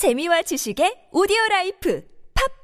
재미와 지식의 오디오 라이프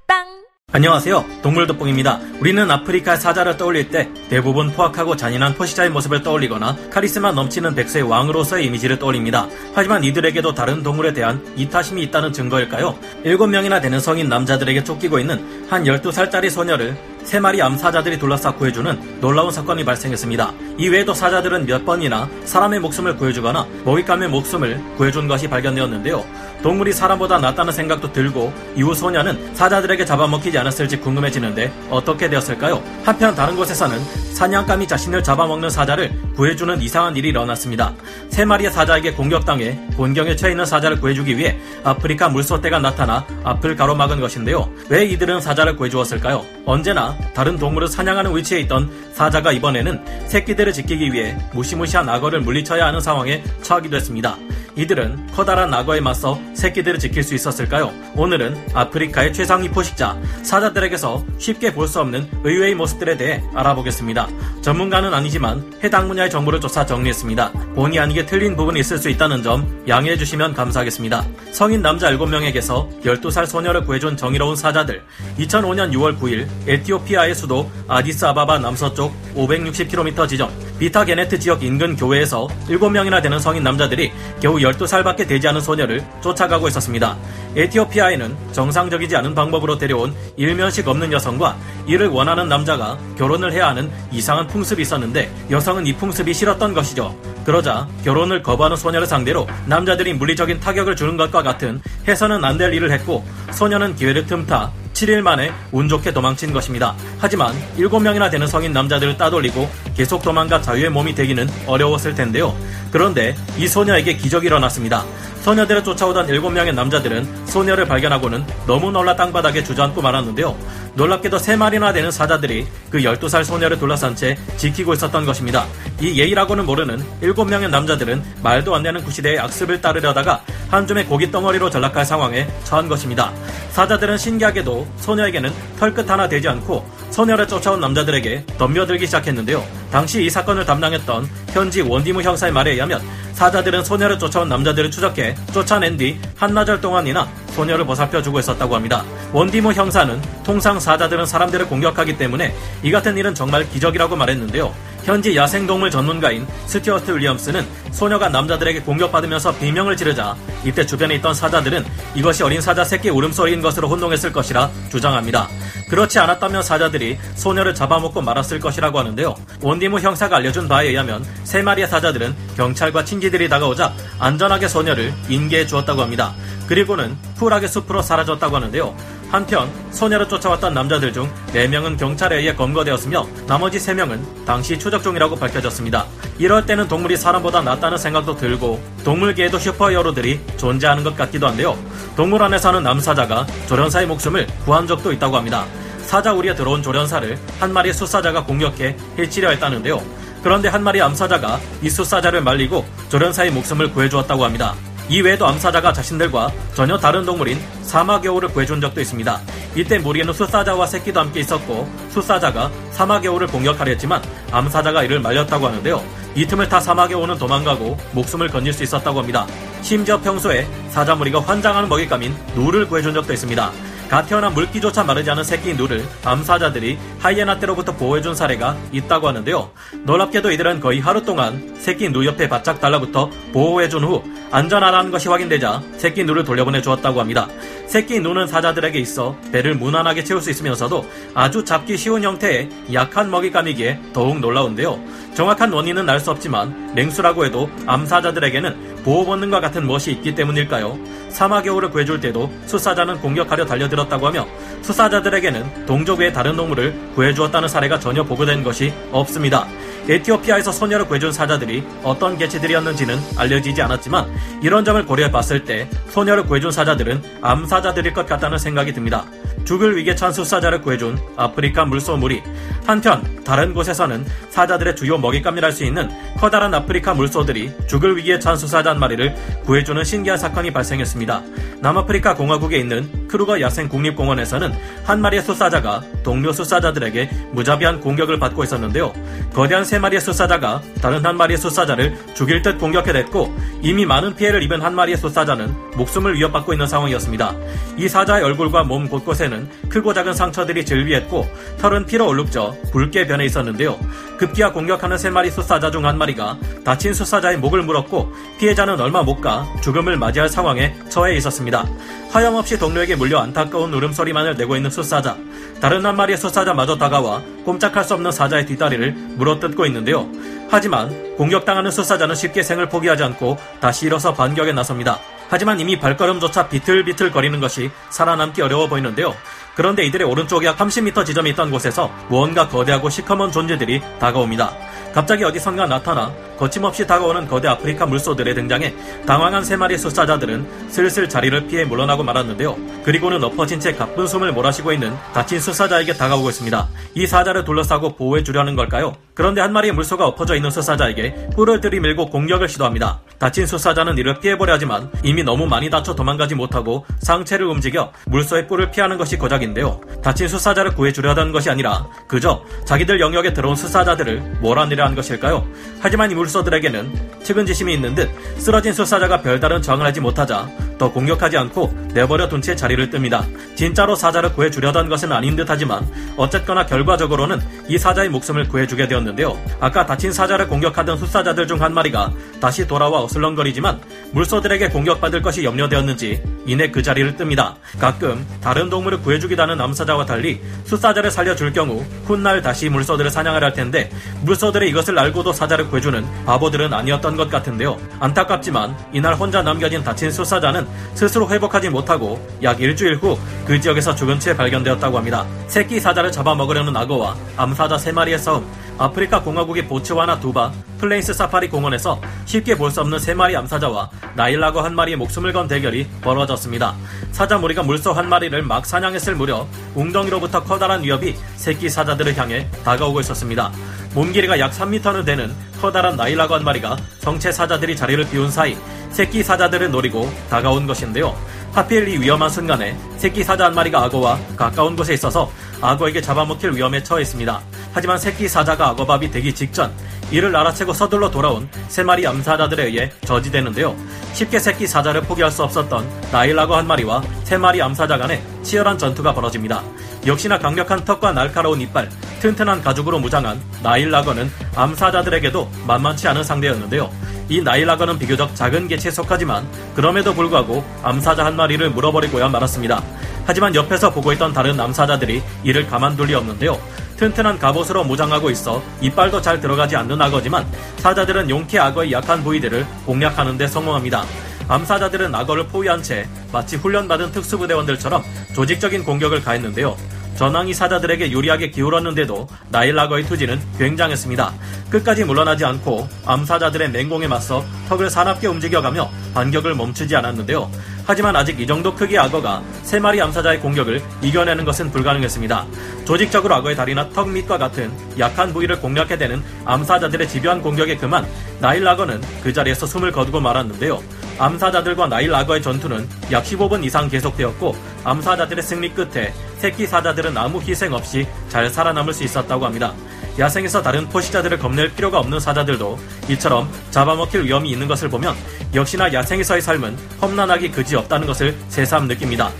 팟빵 안녕하세요. 동물돋봉입니다. 우리는 아프리카 사자를 떠올릴 때 대부분 포악하고 잔인한 포식자의 모습을 떠올리거나 카리스마 넘치는 백수의 왕으로서의 이미지를 떠올립니다. 하지만 이들에게도 다른 동물에 대한 이타심이 있다는 증거일까요? 7명이나 되는 성인 남자들에게 쫓기고 있는 한 12살짜리 소녀를 세 마리 암사자들이 둘러싸고 구해주는 놀라운 사건이 발생했습니다. 이외에도 사자들은 몇 번이나 사람의 목숨을 구해주거나 먹잇감의 목숨을 구해준 것이 발견되었는데요. 동물이 사람보다 낫다는 생각도 들고 이후 소녀는 사자들에게 잡아먹히지 않았을지 궁금해지는데 어떻게 되었을까요? 한편 다른 곳에서는 사냥감이 자신을 잡아먹는 사자를 구해주는 이상한 일이 일어났습니다. 세 마리의 사자에게 공격당해 곤경에 처해 있는 사자를 구해주기 위해 아프리카 물소떼가 나타나 앞을 가로막은 것인데요. 왜 이들은 사자를 구해주었을까요? 언제나 다른 동물을 사냥하는 위치에 있던 사자가 이번에는 새끼들을 지키기 위해 무시무시한 악어를 물리쳐야 하는 상황에 처하기도 했습니다. 이들은 커다란 악어에 맞서 새끼들을 지킬 수 있었을까요? 오늘은 아프리카의 최상위 포식자 사자들에게서 쉽게 볼 수 없는 의외의 모습들에 대해 알아보겠습니다. 전문가는 아니지만 해당 분야의 정보를 조사 정리했습니다. 본의 아니게 틀린 부분이 있을 수 있다는 점 양해해 주시면 감사하겠습니다. 성인 남자 7명에게서 12살 소녀를 구해준 정의로운 사자들 2005년 6월 9일 에티오피아의 수도 아디스 아바바 남서쪽 560km 지점 비타 게네트 지역 인근 교회에서 7명이나 되는 성인 남자들이 겨우 12살밖에 되지 않은 소녀를 쫓아가고 있었습니다. 에티오피아에는 정상적이지 않은 방법으로 데려온 일면식 없는 여성과 이를 원하는 남자가 결혼을 해야 하는 이상한 풍습이 있었는데 여성은 이 풍습이 싫었던 것이죠. 그러자 결혼을 거부하는 소녀를 상대로 남자들이 물리적인 타격을 주는 것과 같은 해서는 안 될 일을 했고 소녀는 기회를 틈타 7일 만에 운 좋게 도망친 것입니다. 하지만 7명이나 되는 성인 남자들을 따돌리고 계속 도망가 자유의 몸이 되기는 어려웠을 텐데요. 그런데 이 소녀에게 기적이 일어났습니다. 소녀들을 쫓아오던 7명의 남자들은 소녀를 발견하고는 너무 놀라 땅바닥에 주저앉고 말았는데요. 놀랍게도 3마리나 되는 사자들이 그 12살 소녀를 둘러싼 채 지키고 있었던 것입니다. 이 예의라고는 모르는 7명의 남자들은 말도 안 되는 구시대의 악습을 따르려다가 한 줌의 고기 덩어리로 전락할 상황에 처한 것입니다. 사자들은 신기하게도 소녀에게는 털끝 하나 되지 않고 소녀를 쫓아온 남자들에게 덤벼들기 시작했는데요. 당시 이 사건을 담당했던 현지 원디무 형사의 말에 의하면 사자들은 소녀를 쫓아온 남자들을 추적해 쫓아낸 뒤 한나절 동안이나 소녀를 보살펴주고 있었다고 합니다. 원디무 형사는 통상 사자들은 사람들을 공격하기 때문에 이 같은 일은 정말 기적이라고 말했는데요. 현지 야생동물 전문가인 스튜어트 윌리엄스는 소녀가 남자들에게 공격받으면서 비명을 지르자 이때 주변에 있던 사자들은 이것이 어린 사자 새끼 울음소리인 것으로 혼동했을 것이라 주장합니다. 그렇지 않았다면 사자들이 소녀를 잡아먹고 말았을 것이라고 하는데요. 원디 무 형사가 알려준 바에 의하면 세 마리의 사자들은 경찰과 친지들이 다가오자 안전하게 소녀를 인계해 주었다고 합니다. 그리고는 쿨하게 숲으로 사라졌다고 하는데요. 한편 소녀를 쫓아왔던 남자들 중 4명은 경찰에 의해 검거되었으며 나머지 3명은 당시 추적 중이라고 밝혀졌습니다. 이럴 때는 동물이 사람보다 낫다는 생각도 들고 동물계에도 슈퍼히어로들이 존재하는 것 같기도 한데요. 동물원에 사는 남사자가 조련사의 목숨을 구한 적도 있다고 합니다. 사자 우리에 들어온 조련사를 한 마리 숫사자가 공격해 해치려 했다는데요. 그런데 한 마리 암사자가 이 숫사자를 말리고 조련사의 목숨을 구해주었다고 합니다. 이외에도 암사자가 자신들과 전혀 다른 동물인 사마겨울을 구해준 적도 있습니다. 이때 무리에는 숫사자와 새끼도 함께 있었고 숫사자가 사마겨울을 공격하려 했지만 암사자가 이를 말렸다고 하는데요. 이 틈을 타 사마겨울은 도망가고 목숨을 건질 수 있었다고 합니다. 심지어 평소에 사자무리가 환장하는 먹잇감인 누를 구해준 적도 있습니다. 갓 태어난 물기조차 마르지 않은 새끼 누를 암사자들이 하이에나 때로부터 보호해준 사례가 있다고 하는데요. 놀랍게도 이들은 거의 하루 동안 새끼 누 옆에 바짝 달라붙어 보호해준 후 안전하다는 것이 확인되자 새끼 누를 돌려보내 주었다고 합니다. 새끼 누는 사자들에게 있어 배를 무난하게 채울 수 있으면서도 아주 잡기 쉬운 형태의 약한 먹잇감이기에 더욱 놀라운데요. 정확한 원인은 알 수 없지만 맹수라고 해도 암사자들에게는 보호 본능과 같은 무엇이 있기 때문일까요? 사마겨울을 구해줄 때도 수사자는 공격하려 달려들었다고 하며 수사자들에게는 동족 외의 다른 동물을 구해주었다는 사례가 전혀 보고된 것이 없습니다. 에티오피아에서 소녀를 구해준 사자들이 어떤 개체들이었는지는 알려지지 않았지만 이런 점을 고려해 봤을 때 소녀를 구해준 사자들은 암사자들일 것 같다는 생각이 듭니다. 죽을 위기에 처한 수사자를 구해준 아프리카 물소물이 한편 다른 곳에서는 사자들의 주요 먹잇감이랄 수 있는 커다란 아프리카 물소들이 죽을 위기에 처한 수사자 한 마리를 구해주는 신기한 사건이 발생했습니다. 남아프리카 공화국에 있는 크루거 야생 국립공원에서는 한 마리의 수사자가 동료 수사자들에게 무자비한 공격을 받고 있었는데요. 거대한 세 마리의 수사자가 다른 한 마리의 수사자를 죽일 듯 공격해댔고 이미 많은 피해를 입은 한 마리의 수사자는 목숨을 위협받고 있는 상황이었습니다. 이 사자의 얼굴과 몸 곳곳에는 크고 작은 상처들이 즐비했고 털은 피로 얼룩져 붉게 변해 있었는데요. 급기야 공격하는 세 마리 수사자 중 한 마리가 다친 수사자의 목을 물었고 피해자는 얼마 못 가 죽음을 맞이할 상황에 처해 있었습니다. 하염없이 동료에게 물려 안타까운 울음소리만을 내고 있는 수사자. 다른 한 마리의 수사자마저 다가와 꼼짝할 수 없는 사자의 뒷다리를 물어뜯고 있는데요. 하지만 공격당하는 수사자는 쉽게 생을 포기하지 않고 다시 일어서 반격에 나섭니다. 하지만 이미 발걸음조차 비틀비틀 거리는 것이 살아남기 어려워 보이는데요. 그런데 이들의 오른쪽 약 30m 지점이 있던 곳에서 무언가 거대하고 시커먼 존재들이 다가옵니다. 갑자기 어디선가 나타나 거침없이 다가오는 거대 아프리카 물소들의 등장에 당황한 세 마리 수사자들은 슬슬 자리를 피해 물러나고 말았는데요. 그리고는 엎어진 채 가쁜 숨을 몰아쉬고 있는 다친 수사자에게 다가오고 있습니다. 이 사자를 둘러싸고 보호해 주려는 걸까요? 그런데 한 마리의 물소가 엎어져 있는 수사자에게 뿔을 들이밀고 공격을 시도합니다. 다친 수사자는 이를 피해보려 하지만 이미 너무 많이 다쳐 도망가지 못하고 상체를 움직여 물소의 뿔을 피하는 것이 고작인데요. 다친 수사자를 구해주려 하던 것이 아니라 그저 자기들 영역에 들어온 수사자들을 몰아내려 한 것일까요? 하지만 이 물소들에게는 측은지심이 있는 듯 쓰러진 수사자가 별다른 저항을 하지 못하자 더 공격하지 않고 내버려 둔 채 자리를 뜹니다. 진짜로 사자를 구해주려던 것은 아닌 듯 하지만 어쨌거나 결과적으로는 이 사자의 목숨을 구해주게 되었는데요. 아까 다친 사자를 공격하던 수사자들 중 한 마리가 다시 돌아와 어슬렁거리지만 물소들에게 공격받을 것이 염려되었는지 이내 그 자리를 뜹니다. 가끔 다른 동물을 구해주기도 하는 암사자와 달리 수사자를 살려줄 경우 훗날 다시 물소들을 사냥을 할 텐데 물소들이 이것을 알고도 사자를 구해주는 바보들은 아니었던 것 같은데요. 안타깝지만 이날 혼자 남겨진 다친 수사자는 스스로 회복하지 못하고 약 일주일 후 그 지역에서 죽은 채 발견되었다고 합니다. 새끼 사자를 잡아먹으려는 악어와 암사자 세 마리의 싸움 아프리카 공화국의 보츠와나 두바, 플레인스 사파리 공원에서 쉽게 볼 수 없는 세 마리 암사자와 나일악어 한 마리의 목숨을 건 대결이 벌어졌습니다. 사자 무리가 물소 한 마리를 막 사냥했을 무렵 웅덩이로부터 커다란 위협이 새끼 사자들을 향해 다가오고 있었습니다. 몸 길이가 약 3m는 되는 커다란 나일라거 한 마리가 정체 사자들이 자리를 비운 사이 새끼 사자들을 노리고 다가온 것인데요. 하필 이 위험한 순간에 새끼 사자 한 마리가 악어와 가까운 곳에 있어서 악어에게 잡아먹힐 위험에 처했습니다. 하지만 새끼 사자가 악어밥이 되기 직전 이를 알아채고 서둘러 돌아온 세 마리 암사자들에 의해 저지되는데요. 쉽게 새끼 사자를 포기할 수 없었던 나일라거 한 마리와 세 마리 암사자 간에 치열한 전투가 벌어집니다. 역시나 강력한 턱과 날카로운 이빨, 튼튼한 가죽으로 무장한 나일라거는 암사자들에게도 만만치 않은 상대였는데요. 이 나일라거는 비교적 작은 개체에 속하지만 그럼에도 불구하고 암사자 한 마리를 물어버리고야 말았습니다. 하지만 옆에서 보고 있던 다른 암사자들이 이를 가만둘 리 없는데요. 튼튼한 갑옷으로 무장하고 있어 이빨도 잘 들어가지 않는 악어지만 사자들은 용케 악어의 약한 부위들을 공략하는 데 성공합니다. 암사자들은 악어를 포위한 채 마치 훈련받은 특수부대원들처럼 조직적인 공격을 가했는데요. 전황이 사자들에게 유리하게 기울었는데도 나일라거의 투지는 굉장했습니다. 끝까지 물러나지 않고 암사자들의 맹공에 맞서 턱을 사납게 움직여가며 반격을 멈추지 않았는데요. 하지만 아직 이 정도 크기의 악어가 세 마리 암사자의 공격을 이겨내는 것은 불가능했습니다. 조직적으로 악어의 다리나 턱 밑과 같은 약한 부위를 공략해 대는 암사자들의 집요한 공격에 그만 나일 악어는 그 자리에서 숨을 거두고 말았는데요. 암사자들과 나일 악어의 전투는 약 15분 이상 계속되었고 암사자들의 승리 끝에 새끼 사자들은 아무 희생 없이 잘 살아남을 수 있었다고 합니다. 야생에서 다른 포식자들을 겁낼 필요가 없는 사자들도 이처럼 잡아먹힐 위험이 있는 것을 보면 역시나 야생에서의 삶은 험난하기 그지없다는 것을 새삼 느낍니다.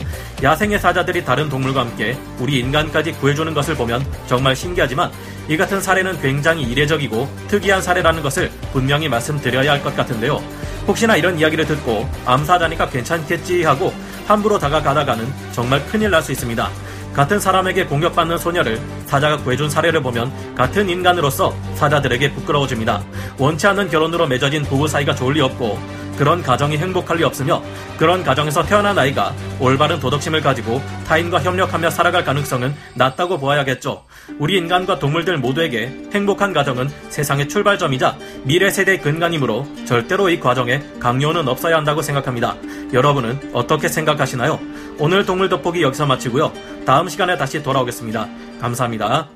야생의 사자들이 다른 동물과 함께 우리 인간까지 구해주는 것을 보면 정말 신기하지만 이 같은 사례는 굉장히 이례적이고 특이한 사례라는 것을 분명히 말씀드려야 할 것 같은데요. 혹시나 이런 이야기를 듣고 암사자니까 괜찮겠지 하고 함부로 다가가다가는 정말 큰일 날 수 있습니다. 같은 사람에게 공격받는 소녀를 사자가 구해준 사례를 보면 같은 인간으로서 사자들에게 부끄러워집니다. 원치 않는 결혼으로 맺어진 부부 사이가 좋을 리 없고 그런 가정이 행복할 리 없으며 그런 가정에서 태어난 아이가 올바른 도덕심을 가지고 타인과 협력하며 살아갈 가능성은 낮다고 보아야겠죠. 우리 인간과 동물들 모두에게 행복한 가정은 세상의 출발점이자 미래 세대의 근간이므로 절대로 이 과정에 강요는 없어야 한다고 생각합니다. 여러분은 어떻게 생각하시나요? 오늘 동물 돋보기 여기서 마치고요. 다음 시간에 다시 돌아오겠습니다. 감사합니다.